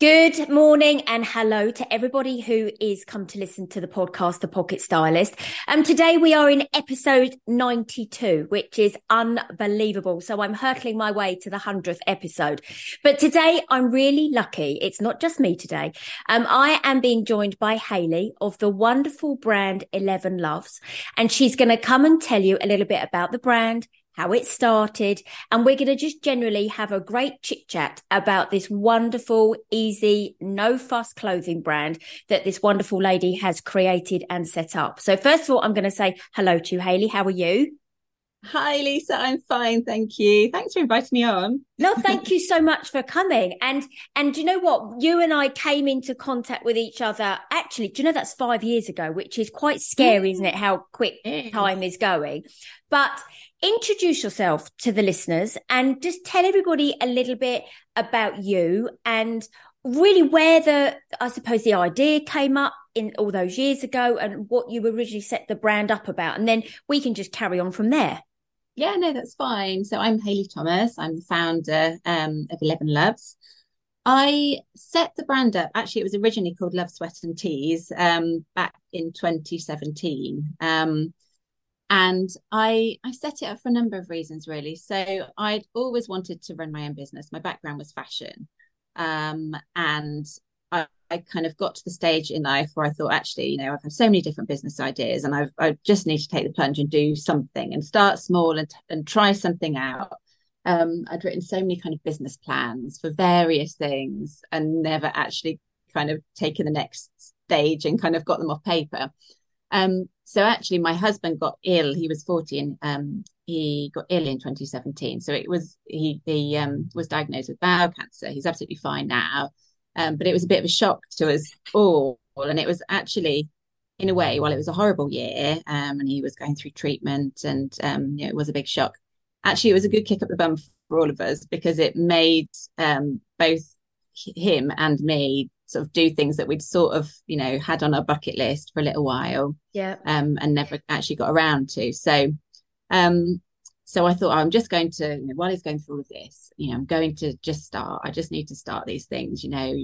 Good morning and hello to everybody who is come to listen to the podcast, The Pocket Stylist. Um, today we are in episode 92, which is unbelievable. So I'm hurtling my way to the hundredth episode. But today I'm really lucky. It's not just me today. Um, I am being joined by Hayley of the wonderful brand Eleven Loves. And she's going to come and tell you a little bit about the brand, how it started, and we're going to just generally have a great chit chat about this wonderful, easy, no fuss clothing brand that this wonderful lady has created and set up. So, first of all, I'm going to say hello to Hayley. How are you? Hi, Lisa. I'm fine, thank you. Thanks for inviting me on. no, thank you so much for coming. And and do you know what? You and I came into contact with each other. Actually, do you know that's five years ago, which is quite scary, isn't it? How quick time is going. But introduce yourself to the listeners and just tell everybody a little bit about you and really where the I suppose the idea came up in all those years ago and what you originally set the brand up about and then we can just carry on from there. Yeah, no, that's fine. So I'm Hayley Thomas. I'm the founder um, of Eleven Loves. I set the brand up. Actually, it was originally called Love, Sweat and Tees um, back in 2017. Um, and I I set it up for a number of reasons really. So I'd always wanted to run my own business. My background was fashion, um, and I, I, kind of got to the stage in life where I thought, actually, you know, I've had so many different business ideas, and I've, I just need to take the plunge and do something and start small and and try something out. Um, I'd written so many kind of business plans for various things and never actually kind of taken the next stage and kind of got them off paper. Um, so actually, my husband got ill. He was 40 and um, he got ill in 2017. So it was he he um, was diagnosed with bowel cancer. He's absolutely fine now, um, but it was a bit of a shock to us all. And it was actually, in a way, while it was a horrible year, um, and he was going through treatment, and um, you know, it was a big shock. Actually, it was a good kick up the bum for all of us because it made um, both him and me sort of do things that we'd sort of you know had on our bucket list for a little while yeah. um and never actually got around to. So um so I thought oh, I'm just going to you know, while he's going through all of this you know I'm going to just start. I just need to start these things you know.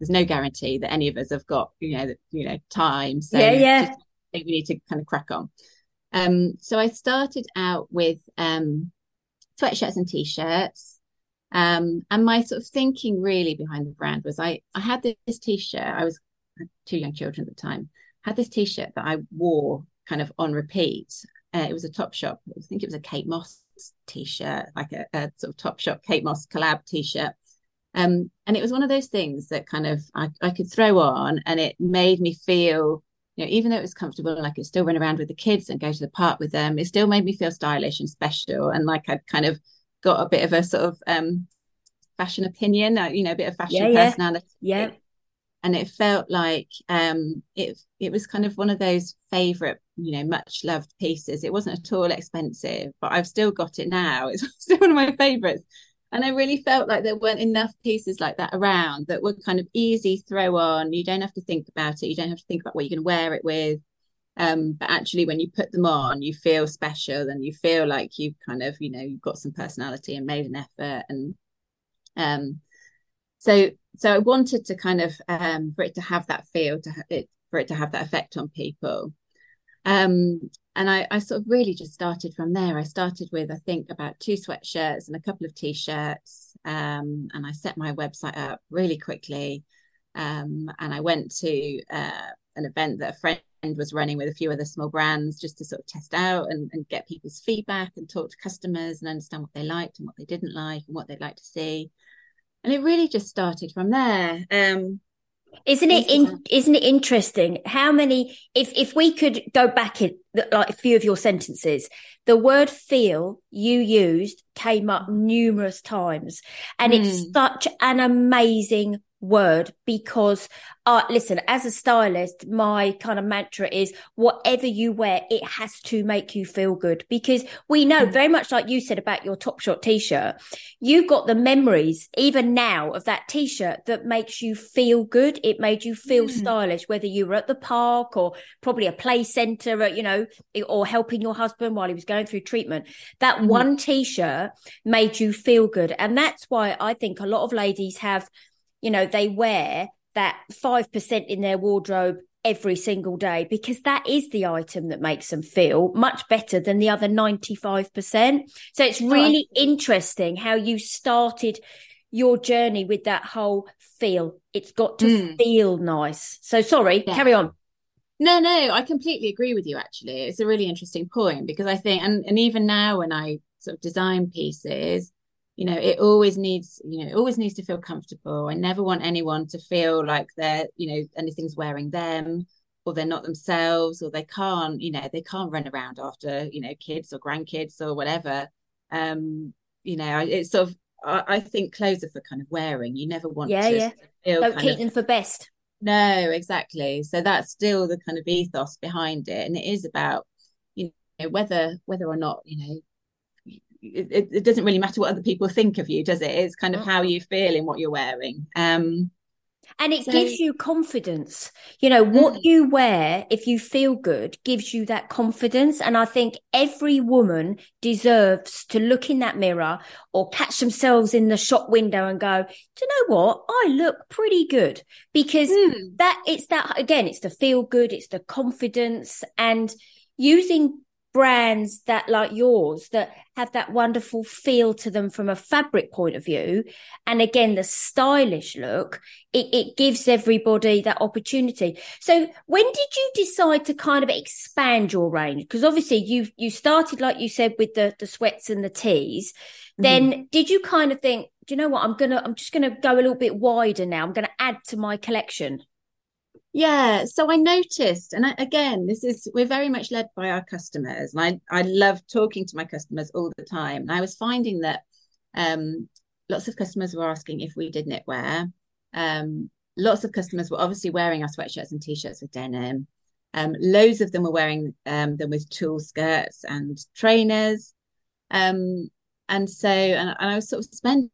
There's no guarantee that any of us have got you know you know time. So yeah yeah. just, I think we need to kind of crack on. Um so I started out with um sweatshirts and t-shirts um, and my sort of thinking really behind the brand was I I had this, t-shirt. I was two young children at the time. Had this t-shirt that I wore kind of on repeat. Uh, it was a Topshop. I think it was a Kate Moss t-shirt, like a, a sort of Topshop Kate Moss collab t-shirt. Um, and it was one of those things that kind of I, I could throw on and it made me feel you know, even though it was comfortable, like I could still run around with the kids and go to the park with them, it still made me feel stylish and special. And like I'd kind of got a bit of a sort of um, fashion opinion, uh, you know, a bit of fashion yeah, personality. Yeah. And it felt like um, it it was kind of one of those favorite, you know, much loved pieces. It wasn't at all expensive, but I've still got it now. It's still one of my favorites. And I really felt like there weren't enough pieces like that around that were kind of easy throw on. You don't have to think about it. You don't have to think about what you're going to wear it with. Um, but actually when you put them on you feel special and you feel like you've kind of you know you've got some personality and made an effort and um so so i wanted to kind of um for it to have that feel to ha- it for it to have that effect on people um and I, I sort of really just started from there. I started with, I think, about two sweatshirts and a couple of t-shirts, um, and I set my website up really quickly. Um, and I went to uh, an event that a friend was running with a few other small brands just to sort of test out and, and get people's feedback and talk to customers and understand what they liked and what they didn't like and what they'd like to see. And it really just started from there. Um, isn't it in, isn't it interesting how many if if we could go back in like a few of your sentences the word feel you used came up numerous times and mm. it's hmm. such an amazing word because uh listen as a stylist my kind of mantra is whatever you wear it has to make you feel good because we know mm. very much like you said about your Topshop t-shirt you've got the memories even now of that t-shirt that makes you feel good it made you feel mm. stylish whether you were at the park or probably a play center you know or helping your husband while he was going through treatment that mm. one t-shirt made you feel good and that's why i think a lot of ladies have you know, they wear that 5% in their wardrobe every single day because that is the item that makes them feel much better than the other 95%. So it's really oh, interesting how you started your journey with that whole feel. It's got to mm. feel nice. So sorry, yeah. carry on. No, no, I completely agree with you actually. It's a really interesting point because I think and, and even now when I sort of design pieces, you know it always needs you know it always needs to feel comfortable. I never want anyone to feel like they're you know anything's wearing them or they're not themselves or they can't you know they can't run around after you know kids or grandkids or whatever. Um you know it's sort of I, I think clothes are for kind of wearing. You never want yeah to yeah. don't keep of, them for best. No exactly. So that's still the kind of ethos behind it. And it is about you know whether whether or not you know it, it, doesn't really matter what other people think of you, does it? It's kind of how you feel in what you're wearing. Um, and it so, gives you confidence. You know, what mm. you wear, if you feel good, gives you that confidence. And I think every woman deserves to look in that mirror or catch themselves in the shop window and go, do you know what? I look pretty good because mm. that it's that again, it's the feel good, it's the confidence and using brands that like yours that have that wonderful feel to them from a fabric point of view. And again the stylish look it, it, gives everybody that opportunity. So when did you decide to kind of expand your range? Because obviously you you started like you said with the the sweats and the tees. Then mm-hmm. did you kind of think do you know what? I'm gonna i'm just gonna go a little bit wider now. I'm gonna add to my collection yeah, so I noticed, and I, again, this is we're very much led by our customers, and I I love talking to my customers all the time. And I was finding that um, lots of customers were asking if we did knitwear. Um, lots of customers were obviously wearing our sweatshirts and t-shirts with denim. Um, loads of them were wearing um, them with tulle skirts and trainers. Um, and so, and, and I was sort of spending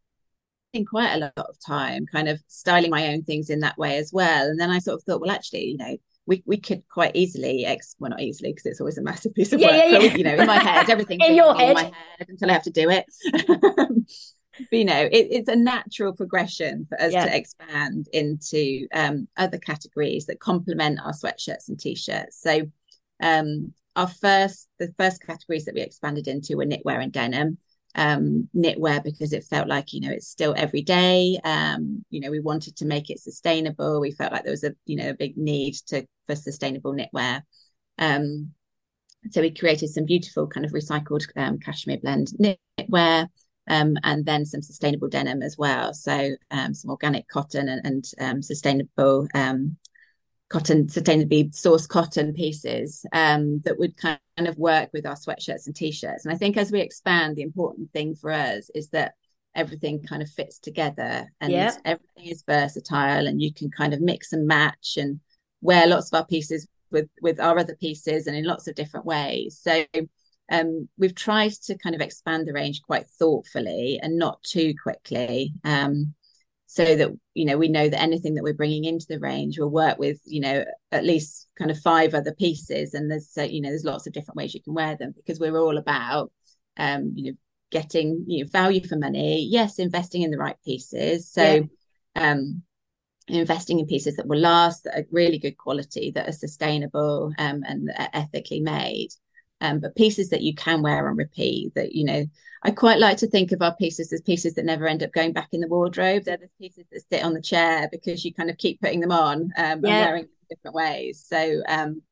quite a lot of time kind of styling my own things in that way as well. And then I sort of thought, well, actually, you know, we, we could quite easily ex well not easily because it's always a massive piece of yeah, work yeah, yeah. But, you know in my head everything in your head. In my head until I have to do it but, you know it, it's a natural progression for us to expand into um, other categories that complement our sweatshirts and t-shirts so um, our first the first categories that we expanded into were knitwear and denim um, knitwear because it felt like you know it's still every day. Um, you know, we wanted to make it sustainable. We felt like there was a you know a big need to for sustainable knitwear. Um, so we created some beautiful kind of recycled um, cashmere blend knitwear. Um, and then some sustainable denim as well. So um, some organic cotton and, and um, sustainable um, cotton, sustainably sourced cotton pieces um, that would kind of work with our sweatshirts and t-shirts. And I think as we expand, the important thing for us is that everything kind of fits together and yeah. everything is versatile and you can kind of mix and match and wear lots of our pieces with with our other pieces and in lots of different ways. So um, we've tried to kind of expand the range quite thoughtfully and not too quickly. Um, so that you know we know that anything that we're bringing into the range will work with you know at least kind of five other pieces. And there's uh, you know there's lots of different ways you can wear them because we're all about um you know getting you know value for money. Yes investing in the right pieces. So yeah. um investing in pieces that will last that are really good quality that are sustainable um, and are ethically made. Um, but pieces that you can wear and repeat that you know I quite like to think of our pieces as pieces that never end up going back in the wardrobe. They're the pieces that sit on the chair because you kind of keep putting them on um, yeah. and wearing them different ways. So um,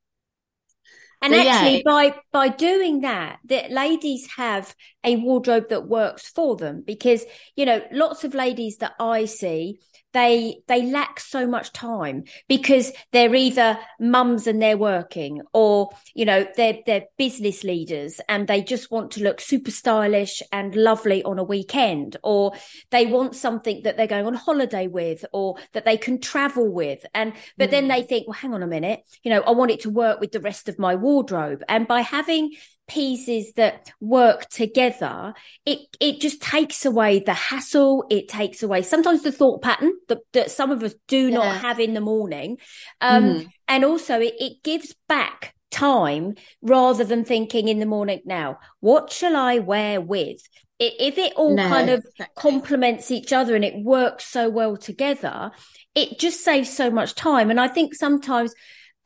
And So, actually, yeah. by by doing that, that ladies have a wardrobe that works for them because you know lots of ladies that I see they they lack so much time because they're either mums and they're working or you know they're they're business leaders and they just want to look super stylish and lovely on a weekend or they want something that they're going on holiday with or that they can travel with. And but then Mm. they think well hang on a minute. You know I want it to work with the rest of my wardrobe. And by having pieces that work together it it just takes away the hassle it takes away sometimes the thought pattern that, that some of us do not have in the morning um Mhm. and also it, it gives back time rather than thinking in the morning now what shall i wear with if it all No, kind of exactly. complements each other and it works so well together it just saves so much time and i think sometimes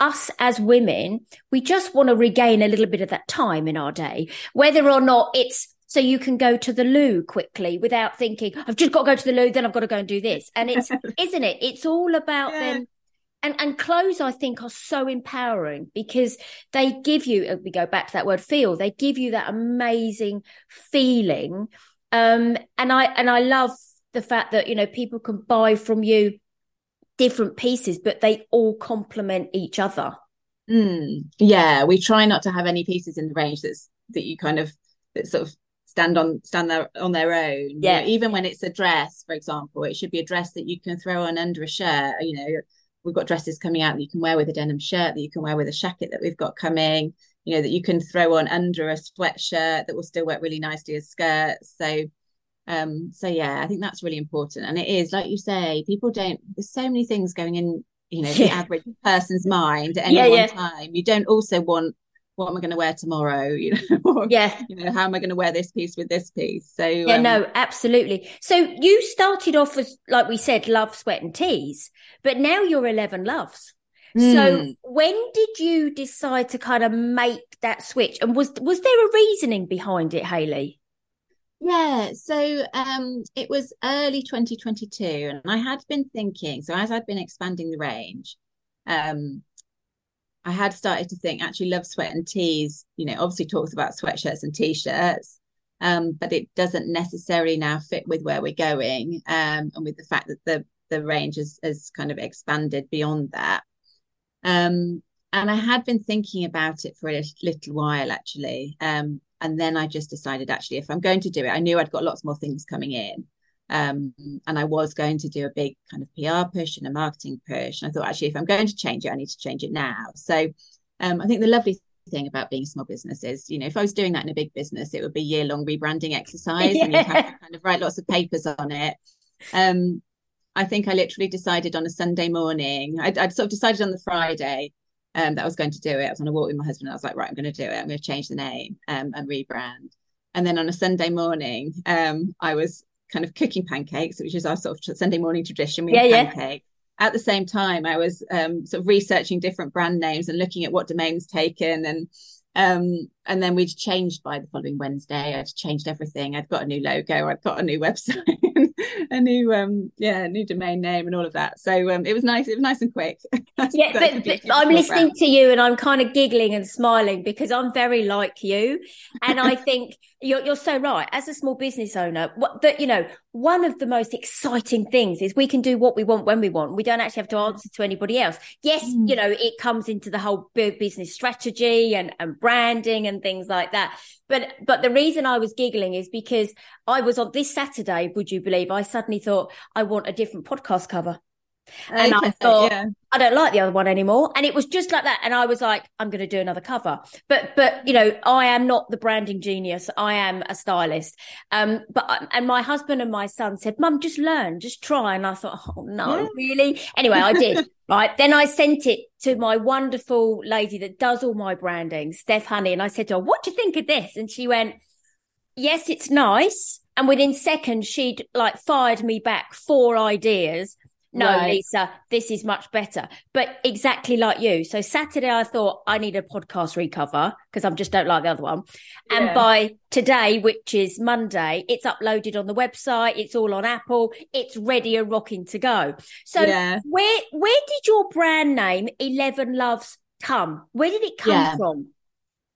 us as women we just want to regain a little bit of that time in our day whether or not it's so you can go to the loo quickly without thinking i've just got to go to the loo then i've got to go and do this. And it's isn't it? It's all about Yeah. them. And and clothes i think are so empowering because they give you uh, we go back to that word feel they give you that amazing feeling. Um and i and i love the fact that you know people can buy from you different pieces but they all complement each other Mm, yeah, we try not to have any pieces in the range that's that you kind of that sort of stand on stand there on their own. You Yeah. know, even when it's a dress, for example, it should be a dress that you can throw on under a shirt. You know, we've got dresses coming out that you can wear with a denim shirt, that you can wear with a jacket that we've got coming, you know, that you can throw on under a sweatshirt that will still work really nicely as skirts. So um, so yeah, I think that's really important. And it is, like you say, people don't, there's so many things going in, you know, the average person's mind at any Yeah, one yeah. time. You don't also want what am I going to wear tomorrow? You know, or, yeah you know, how am I going to wear this piece with this piece? So yeah um, no absolutely so you started off as like we said love sweat and tees but now you're 11 loves so mm, when did you decide to kind of make that switch and was was there a reasoning behind it Hayley Yeah, so um, it was early 2022, and I had been thinking, so as I'd been expanding the range, um, I had started to think actually Love Sweat and Tees, you know, obviously talks about sweatshirts and t-shirts, um, but it doesn't necessarily now fit with where we're going, um, and with the fact that the the range has has kind of expanded beyond that. Um, and I had been thinking about it for a little while actually. Um, and then I just decided actually, if I'm going to do it, I knew I'd got lots more things coming in. Um, and I was going to do a big kind of PR push and a marketing push. And I thought, actually, if I'm going to change it, I need to change it now. So um, I think the lovely thing about being a small business is, you know, if I was doing that in a big business, it would be a year long rebranding exercise and you'd have to kind of write lots of papers on it. Um, I think I literally decided on a Sunday morning, I'd, I'd sort of decided on the Friday um, that I was going to do it. I was on a walk with my husband. And I was like, right, I'm going to do it. I'm going to change the name um, and rebrand. And then on a Sunday morning, um, I was kind of cooking pancakes, which is our sort of Sunday morning tradition. We Yeah, have yeah. pancakes. At the same time, I was um, sort of researching different brand names and looking at what domains taken and um and then we'd changed by the following Wednesday. I'd changed everything. I'd got a new logo. I'd got a new website, a new um yeah, new domain name and all of that. So um it was nice. It was nice and quick. Yeah, but, but I'm listening brands. to you and I'm kind of giggling and smiling because I'm very like you, and I think you're you're so right. As a small business owner, what that you know, one of the most exciting things is we can do what we want when we want. We don't actually have to answer to anybody else. Yes, Mm. you know, it comes into the whole business strategy and and branding and things like that. But but the reason I was giggling is because I was on this Saturday. Would you believe? I suddenly thought I want a different podcast cover. And I thought, yeah. I don't like the other one anymore. And it was just like that. And I was like, I'm going to do another cover. But, but, you know, I am not the branding genius. I am a stylist. Um, but, and my husband and my son said, mum, just learn, just try. And I thought, oh no, Yeah. really? Anyway, I did. right. Then I sent it to my wonderful lady that does all my branding, Steph Honey. And I said to her, what do you think of this? And she went, yes, it's nice. And within seconds, she'd like fired me back four ideas. No, Right. Lisa, this is much better. But exactly like you. So Saturday, I thought I need a podcast recover because I just don't like the other one. And by today, which is Monday, it's uploaded on the website. It's all on Apple. It's ready and rocking to go. So Yeah. where where did your brand name Eleven Loves come? Where did it come Yeah. from?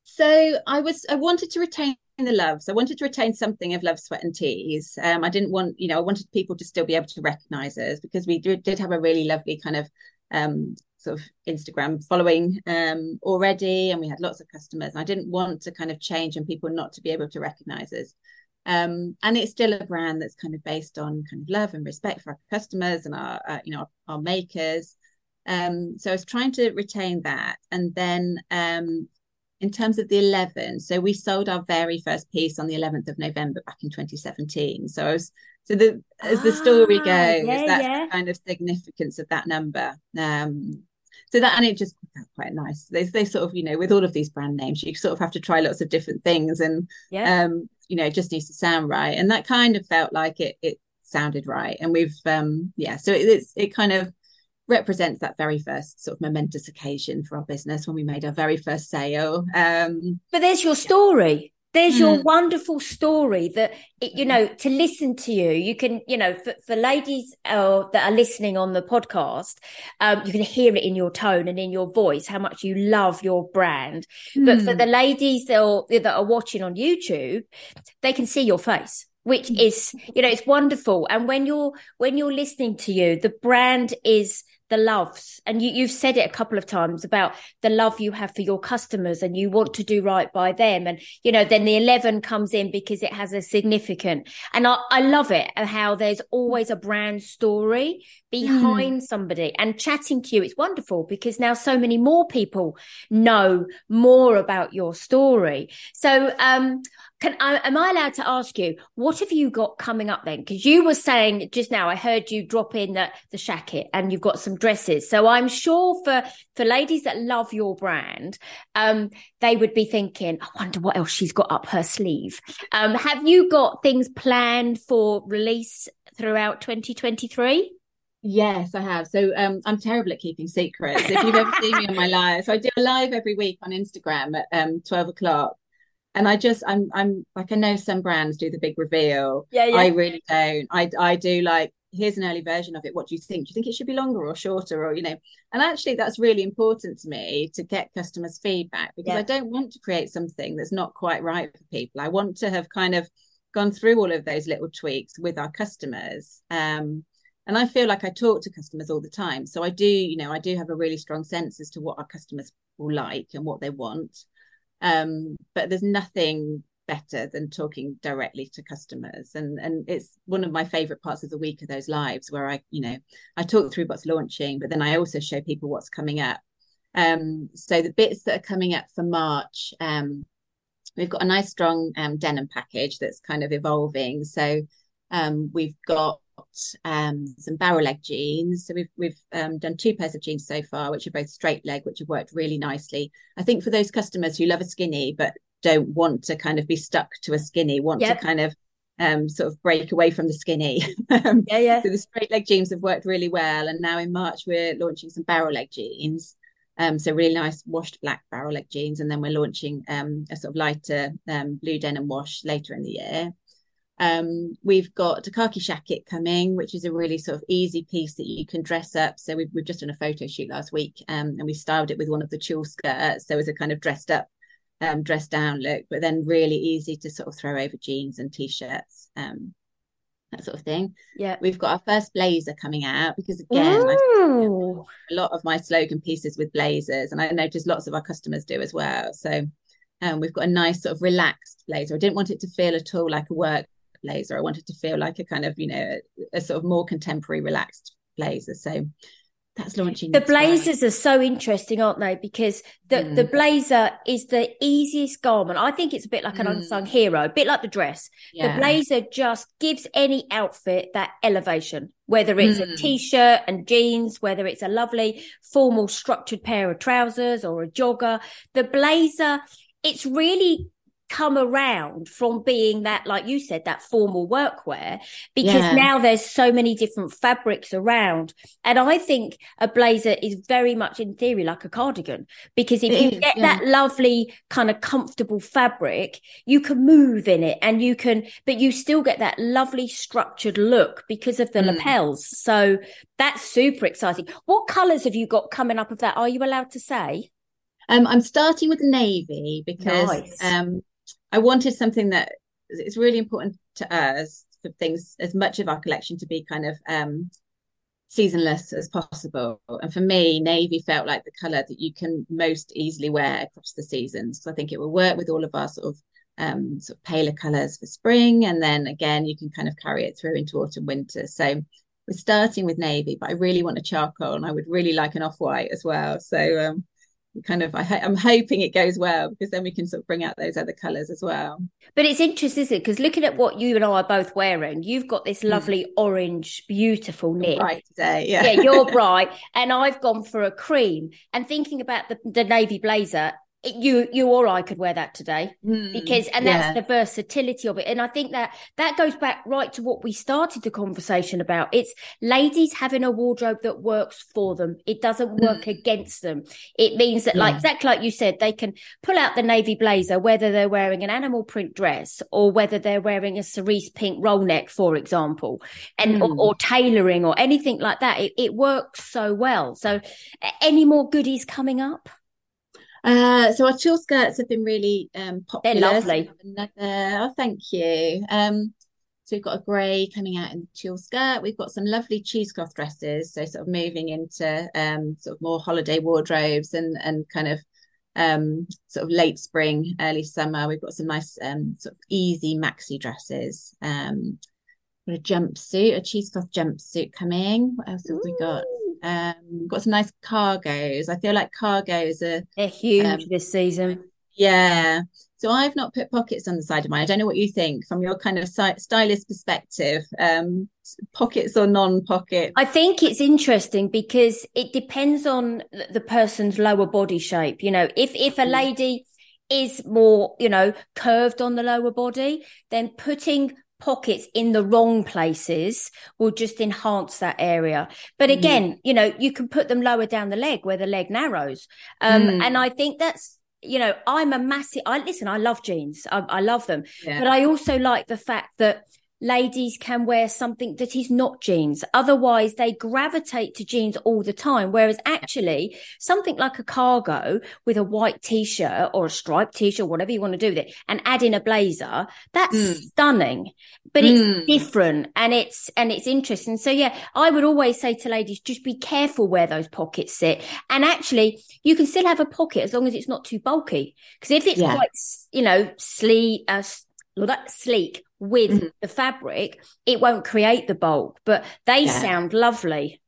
So I was I wanted to retain the loves. I wanted to retain something of love, sweat, and tears. Um, I didn't want, you know, I wanted people to still be able to recognize us because we did, have a really lovely kind of um, sort of Instagram following um, already, and we had lots of customers. And I didn't want to kind of change and people not to be able to recognize us. Um, and it's still a brand that's kind of based on kind of love and respect for our customers and our, uh, you know, our, our makers. Um, so I was trying to retain that, and then um, in terms of the 11 so we sold our very first piece on the 11th of november back in 2017 so I was so the as the story ah, goes yeah, that's yeah. the kind of significance of that number. Um so that and it just quite nice. They, they sort of you know with all of these brand names you sort of have to try lots of different things and yeah. um you know it just needs to sound right. And that kind of felt like it it sounded right. And we've um yeah so it, it's it kind of represents that very first sort of momentous occasion for our business when we made our very first sale. Um, but there's your story. There's your hmm. wonderful story that, you hmm. know, to listen to you, you can, you know, for, for ladies uh, that are listening on the podcast, um, you can hear it in your tone and in your voice, how much you love your brand. Mm. But for hmm. the ladies that are, that are watching on YouTube, they can see your face which is you know it's wonderful and when you're when you're listening to you the brand is the loves. And you, you've said it a couple of times about the love you have for your customers and you want to do right by them. And you know then the 11 comes in because it has a significant and i, I love it how there's always a brand story behind mm. somebody and chatting to you. It's wonderful because now so many more people know more about your story. So um can I, am I allowed to ask you what have you got coming up then? Because you were saying just now, I heard you drop in the the shacket and you've got some dresses. So I'm sure for for ladies that love your brand, um, they would be thinking, I wonder what else she's got up her sleeve. Um, have you got things planned for release throughout 2023? Yes, I have. So um, I'm terrible at keeping secrets. If you've ever seen me on my live, so I do a live every week on Instagram at um, 12 o'clock and I just I'm I'm like I know some brands do the big reveal. Yeah, yeah. I really don't. I I do like here's an early version of it. What do you think? Do you think it should be longer or shorter or you know? And actually that's really important to me to get customers feedback because yeah. I don't want to create something that's not quite right for people. I want to have kind of gone through all of those little tweaks with our customers. Um and I feel like I talk to customers all the time. So I do, you know, I do have a really strong sense as to what our customers will like and what they want. Um, but there's nothing better than talking directly to customers. And and it's one of my favorite parts of the week of those lives where i you know i talk through what's launching but then i also show people what's coming up. Um so the bits that are coming up for march um we've got a nice strong um, denim package that's kind of evolving. So um we've got um, some barrel leg jeans. So we've we've um, done two pairs of jeans so far, which are both straight leg, which have worked really nicely. I think for those customers who love a skinny but don't want to kind of be stuck to a skinny, want yep. to kind of um, sort of break away from the skinny. Um, yeah, yeah. So the straight leg jeans have worked really well, and now in March we're launching some barrel leg jeans. Um, so really nice washed black barrel leg jeans, and then we're launching um, a sort of lighter um, blue denim wash later in the year. Um, we've got a khaki shacket coming, which is a really sort of easy piece that you can dress up. So we've, we've just done a photo shoot last week um, and we styled it with one of the tulle skirts. So as a kind of dressed up, um, dressed down look, but then really easy to sort of throw over jeans and t-shirts. Um, that sort of thing. Yeah. We've got our first blazer coming out because again, a lot of my slogan pieces with blazers, and I noticed lots of our customers do as well. So um, we've got a nice sort of relaxed blazer. I didn't want it to feel at all like a work blazer. I wanted to feel like a kind of, you know, a, a sort of more contemporary, relaxed blazer. So that's launching. The blazers are so interesting, aren't they? Because the, mm. the blazer is the easiest garment. I think it's a bit like an mm. unsung hero, a bit like the dress. Yeah. The blazer just gives any outfit that elevation, whether it's mm. a t-shirt and jeans, whether it's a lovely formal structured pair of trousers or a jogger. The blazer, it's really come around from being that, like you said, that formal workwear because yeah. now there's so many different fabrics around. And I think a blazer is very much in theory like a cardigan because if it you is, get yeah. that lovely kind of comfortable fabric, you can move in it and you can, but you still get that lovely structured look because of the mm. lapels. So that's super exciting. What colors have you got coming up of that? Are you allowed to say? Um, I'm starting with navy because Nice. um, I wanted something that it's really important to us for things as much of our collection to be kind of um, seasonless as possible. And for me, navy felt like the color that you can most easily wear across the seasons. So I think it will work with all of our sort of um, sort of paler colors for spring, and then again you can kind of carry it through into autumn, winter. So we're starting with navy, but I really want a charcoal, and I would really like an off white as well. So um, kind of I ho- I'm hoping it goes well because then we can sort of bring out those other colors as well. But it's interesting, isn't it? Because looking at what you and I are both wearing, you've got this hmm. lovely orange, beautiful knit. Right today, yeah. Yeah, you're bright, and I've gone for a cream. And thinking about the, the navy blazer, you you or I could wear that today Mm, because, and yeah. that's the versatility of it. And I think that that goes back right to what we started the conversation about. It's ladies having a wardrobe that works for them. It doesn't work against them. It means that, like Yeah. exactly like you said, they can pull out the navy blazer, whether they're wearing an animal print dress or whether they're wearing a cerise pink roll neck, for example, and or, Mm. or tailoring or anything like that. It, it works so well. So, any more goodies coming up? Uh, so our tulle skirts have been really um, popular. So lovely. have another- oh, thank you. Um, so we've got a grey coming out in the tulle skirt. We've got some lovely cheesecloth dresses. So sort of moving into um, sort of more holiday wardrobes and and kind of um, sort of late spring, early summer. We've got some nice um, sort of easy maxi dresses. Um, got a jumpsuit, a cheesecloth jumpsuit coming. What else have we got? Um, got some nice cargos. I feel like cargos are They're huge Um, this season. yeah. So I've not put pockets on the side of mine. I don't know what you think from your kind of stylist perspective. Um, pockets or non-pocket? I think it's interesting because it depends on the person's lower body shape. You know, if if a Mm. lady is more, you know, curved on the lower body, then putting pockets in the wrong places will just enhance that area. But Mm. again, you know, you can put them lower down the leg where the leg narrows. Um, Mm. and I think that's, you know, I'm a massive, I listen, I love jeans. I, I love them. Yeah. But I also like the fact that ladies can wear something that is not jeans. Otherwise, they gravitate to jeans all the time. Whereas actually, something like a cargo with a white t shirt or a striped t shirt, whatever you want to do with it, and add in a blazer, that's Mm. stunning. But it's Mm. different and it's and it's interesting. So yeah, I would always say to ladies, just be careful where those pockets sit. And actually, you can still have a pocket as long as it's not too bulky. Because if it's Yeah. quite, you know, sleek, uh, that sleek with Mhm. the fabric, it won't create the bulk. But they Yeah. sound lovely.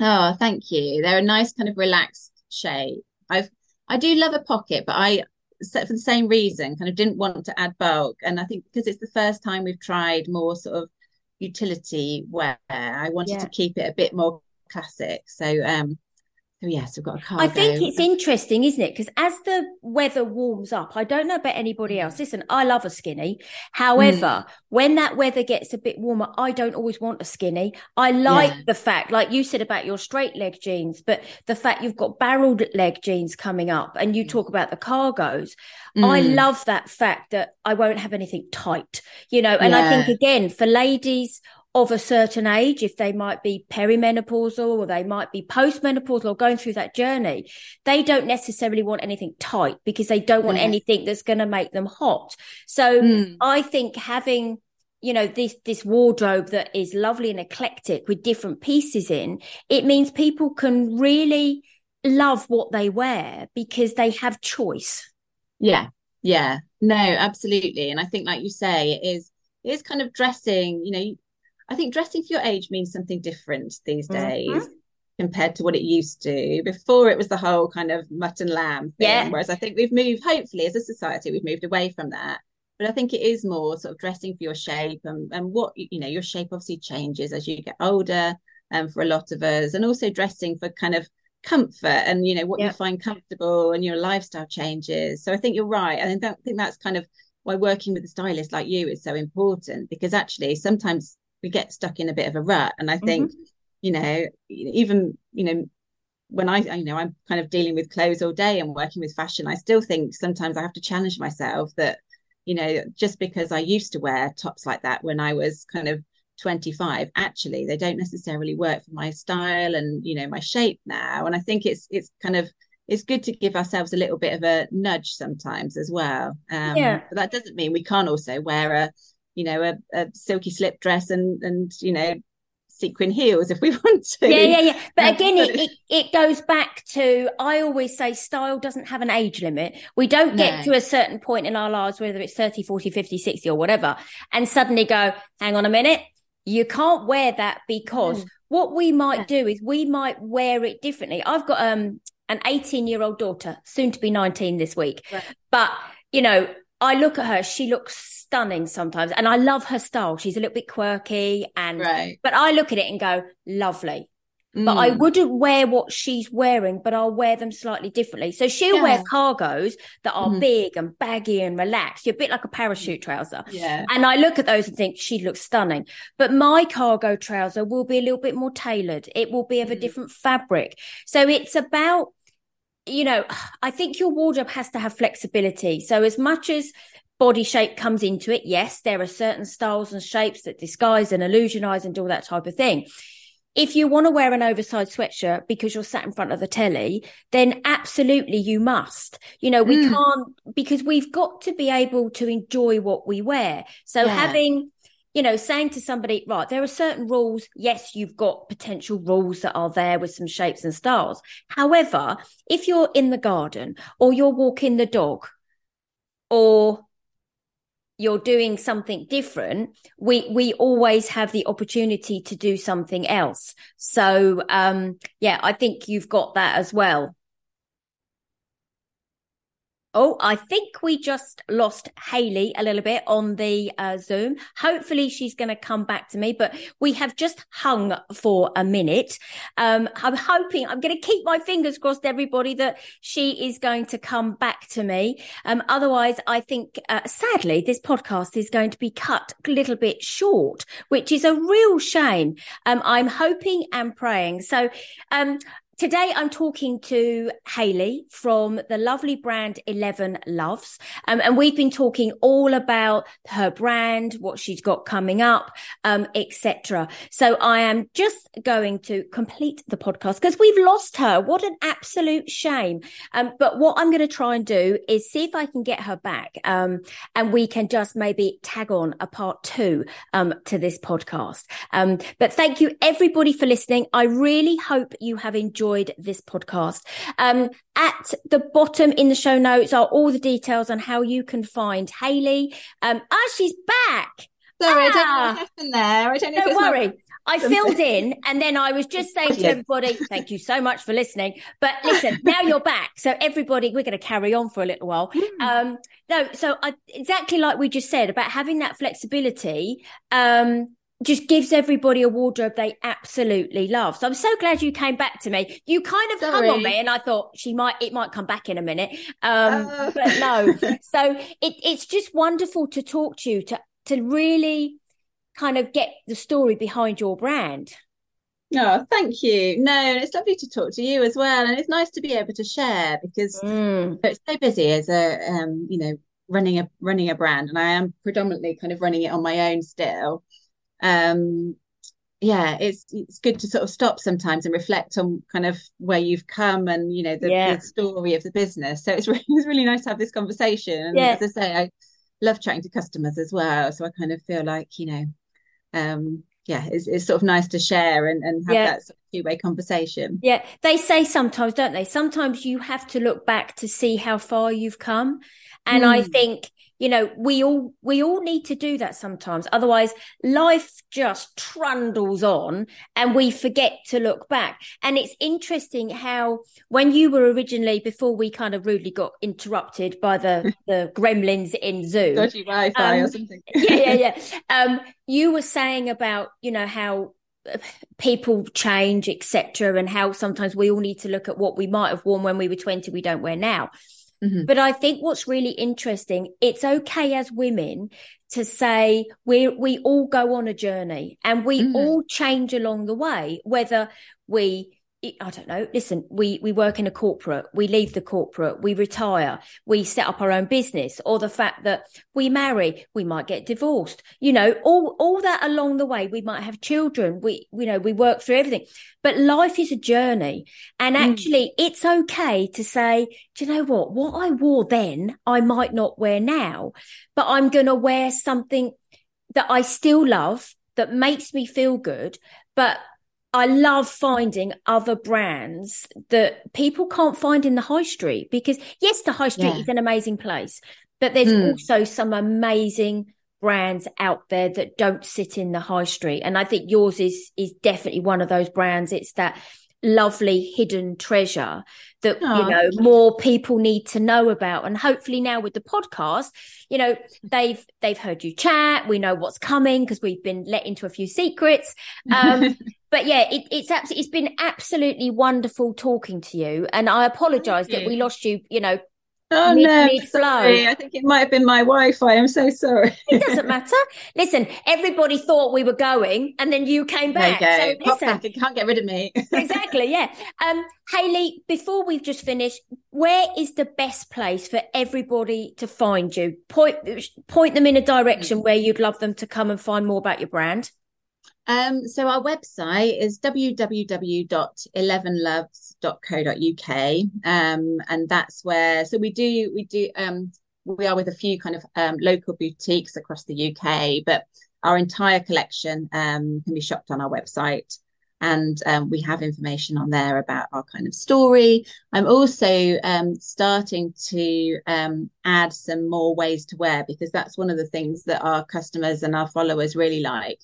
Oh, thank you. They're a nice kind of relaxed shape. I've I do love a pocket, but I for the same reason, kind of didn't want to add bulk. And I think because it's the first time we've tried more sort of utility wear, I wanted Yeah. to keep it a bit more classic. So um so yes, we've got a car. I think it's interesting, isn't it? Because as the weather warms up, I don't know about anybody else. Listen, I love a skinny. However, when that weather gets a bit warmer, I don't always want a skinny. I like Yeah. the fact, like you said about your straight leg jeans, but the fact you've got barreled leg jeans coming up and you talk about the cargos. I Mm. love that fact that I won't have anything tight, you know. And I think again, for ladies of a certain age, if they might be perimenopausal or they might be postmenopausal or going through that journey, they don't necessarily want anything tight because they don't want Yeah. anything that's going to make them hot. So Mm. I think having you know this this wardrobe that is lovely and eclectic with different pieces in it means people can really love what they wear because they have choice Yeah, yeah, no, absolutely. And I think, like you say, it is it is kind of dressing, you know, I think dressing for your age means something different these Mhm. days compared to what it used to. Before it was the whole kind of mutton lamb thing, Yeah. whereas I think we've moved, hopefully, as a society, we've moved away from that. But I think it is more sort of dressing for your shape and, and what, you know, your shape obviously changes as you get older, um, for a lot of us, and also dressing for kind of comfort and you know what you find comfortable and your lifestyle changes. So I think you're right. And I don't think that's kind of why working with a stylist like you is so important because actually sometimes we get stuck in a bit of a rut. And I think, you know, even, you know, when I, you know, I'm kind of dealing with clothes all day and working with fashion, I still think sometimes I have to challenge myself that, you know, just because I used to wear tops like that when I was kind of 25 actually they don't necessarily work for my style and you know my shape now and i think it's it's kind of it's good to give ourselves a little bit of a nudge sometimes as well. Um, Yeah. but that doesn't mean we can't also wear a, you know, a, a silky slip dress and and you know, sequin heels if we want to. Yeah, yeah, yeah. But again, it, it, it goes back to I always say style doesn't have an age limit. We don't get No. to a certain point in our lives, whether it's 30, 40, 50, 60 or whatever, and suddenly go, hang on a minute, you can't wear that because Mm. what we might Yeah. do is we might wear it differently. I've got um an 18 year old daughter, soon to be 19 this week. Right. But, you know, I look at her, she looks stunning sometimes, and I love her style. She's a little bit quirky and Right. but I look at it and go, lovely. But I Mm. wouldn't wear what she's wearing, but I'll wear them slightly differently. So she'll wear cargos that are Mhm. big and baggy and relaxed. You're a bit like a parachute trouser. Yeah. And I look at those and think she looks stunning. But my cargo trouser will be a little bit more tailored. It will be of a Mm. different fabric. So it's about, you know, I think your wardrobe has to have flexibility. So as much as body shape comes into it, yes, there are certain styles and shapes that disguise and illusionize and do all that type of thing. If you want to wear an oversized sweatshirt because you're sat in front of the telly, then absolutely you must. You know, we Mm. can't because we've got to be able to enjoy what we wear. So Yeah. having, you know, saying to somebody, right, there are certain rules. Yes, you've got potential rules that are there with some shapes and styles. However, if you're in the garden or you're walking the dog or you're doing something different, we we always have the opportunity to do something else. So um yeah, I think you've got that as well. Oh, I think we just lost Hayley a little bit on the uh, Zoom. Hopefully, she's going to come back to me, but we have just hung for a minute. Um, I'm hoping, I'm going to keep my fingers crossed, everybody, that she is going to come back to me. Um, otherwise, I think, uh, sadly, this podcast is going to be cut a little bit short, which is a real shame. Um, I'm hoping and praying. So, um, Today, I'm talking to Hayley from the lovely brand Eleven Loves. Um, and we've been talking all about her brand, what she's got coming up, um, etc. So I am just going to complete the podcast because we've lost her. What an absolute shame. Um, but what I'm going to try and do is see if I can get her back. Um, and we can just maybe tag on a part two, um, to this podcast. Um, but thank you everybody for listening. I really hope you have enjoyed this podcast. Um, at the bottom in the show notes are all the details on how you can find Hayley. Um, ah, she's back. Sorry, I don't know Ah. what happened there. I don't know Don't worry. I filled in and then I was just saying to everybody, thank you so much for listening. But listen, now you're back. So everybody, we're going to carry on for a little while. Um, no, so I, exactly like we just said about having that flexibility, um, just gives everybody a wardrobe they absolutely love. So I'm so glad you came back to me. You kind of hung on me and I thought she might, it might come back in a minute. Um, Oh. but no. So it, it's just wonderful to talk to you, to, to really kind of get the story behind your brand. Oh, thank you. No, it's lovely to talk to you as well. And it's nice to be able to share because Mm. it's so busy as a um, you know, running a running a brand, and I am predominantly kind of running it on my own still. Um, yeah, it's it's good to sort of stop sometimes and reflect on kind of where you've come and you know the, Yeah. the story of the business. So it's really it's really nice to have this conversation. And Yeah. as I say, I love chatting to customers as well. So I kind of feel like, you know, um, yeah, it's it's sort of nice to share and, and have Yeah. that sort of two-way conversation. Yeah, they say sometimes, don't they? Sometimes you have to look back to see how far you've come. And I Hmm. think, you know, we all we all need to do that sometimes. Otherwise, life just trundles on and we forget to look back. And it's interesting how when you were originally before we kind of rudely got interrupted by the the gremlins in Zoom. Dodgy Wi-Fi or Um, something. yeah, yeah, yeah. Um, you were saying about, you know, how uh, people change, etc., and how sometimes we all need to look at what we might have worn when we were 20, we don't wear now. Mhm. But I think what's really interesting, it's okay as women to say we we all go on a journey and we Mhm. all change along the way, whether we I don't know. Listen, we we work in a corporate, we leave the corporate, we retire, we set up our own business, or the fact that we marry, we might get divorced. You know, all all that along the way, we might have children. We you know we work through everything, but life is a journey, and hmm. actually, mm. it's okay to say, do you know what? What I wore then, I might not wear now, but I'm going to wear something that I still love that makes me feel good, but I love finding other brands that people can't find in the high street because yes, the high street yeah. is an amazing place, but there's mm. also some amazing brands out there that don't sit in the high street. And I think yours is, is definitely one of those brands. It's that lovely hidden treasure that oh. you know more people need to know about and hopefully now with the podcast you know they've they've heard you chat we know what's coming because we've been let into a few secrets um but yeah it, it's absolutely it's been absolutely wonderful talking to you and i apologize that we lost you you know Oh mid, no, mid sorry. I think it might have been my Wi-Fi. I'm so sorry. it doesn't matter. Listen, everybody thought we were going, and then you came back. Okay, so, Pop back. You can't get rid of me. exactly. Yeah. Um, Hayley, before we've just finished, where is the best place for everybody to find you? Point point them in a direction mm-hmm. where you'd love them to come and find more about your brand. Um, so our website is www.elevenloves.co.uk, um, and that's where. So we do we do um, we are with a few kind of um, local boutiques across the UK, but our entire collection um, can be shopped on our website. And um, we have information on there about our kind of story. I'm also starting to add some more ways to wear because that's one of the things that our customers and our followers really like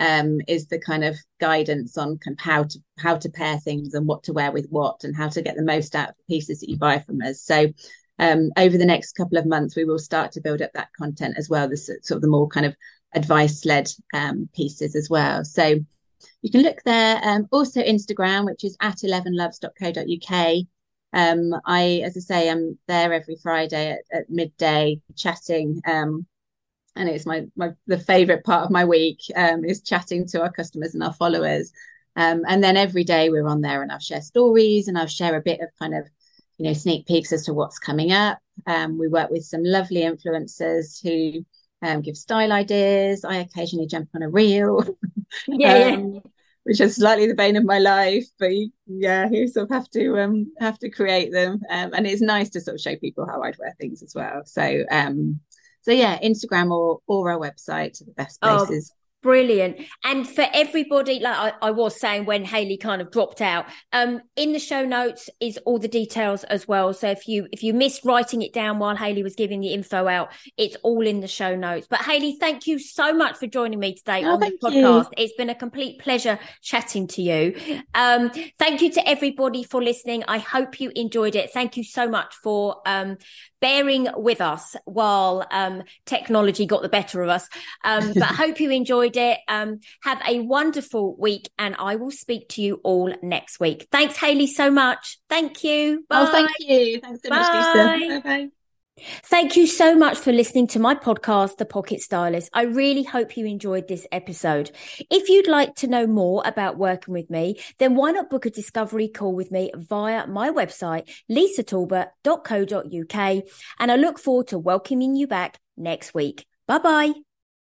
um, is the kind of guidance on kind of how to how to pair things and what to wear with what and how to get the most out of the pieces that you buy from us. So um, over the next couple of months, we will start to build up that content as well. The sort of the more kind of advice led um, pieces as well. So you can look there. Um, also Instagram, which is at 11loves.co.uk. Um, I, as I say, I'm there every Friday at, at midday chatting um, and it's my, my the favorite part of my week um, is chatting to our customers and our followers. Um, and then every day we're on there and i'll share stories and i'll share a bit of kind of you know sneak peeks as to what's coming up. Um, we work with some lovely influencers who um, give style ideas. I occasionally jump on a reel yeah, yeah. Um, which is slightly the bane of my life but yeah you sort of have to um have to create them. And it's nice to sort of show people how i'd wear things as well. So um so yeah, Instagram or or our website are the best oh, places. Oh, Brilliant. And for everybody, like I, I, was saying when Hayley kind of dropped out, um, in the show notes is all the details as well. So if you if you missed writing it down while Hayley was giving the info out, it's all in the show notes. But Hayley, thank you so much for joining me today oh, on the podcast. You. It's been a complete pleasure chatting to you. Um, thank you to everybody for listening. I hope you enjoyed it. Thank you so much for um, bearing with us while um, technology got the better of us. Um, but I hope you enjoyed it. Um, have a wonderful week, and I will speak to you all next week. Thanks, Hayley, so much. Thank you. Bye. Oh, thank you. Thanks so Bye. much, Lisa. Bye. Thank you so much for listening to my podcast, The Pocket Stylist. I really hope you enjoyed this episode. If you'd like to know more about working with me, then why not book a discovery call with me via my website, lisatalbot.co.uk. And I look forward to welcoming you back next week. Bye bye.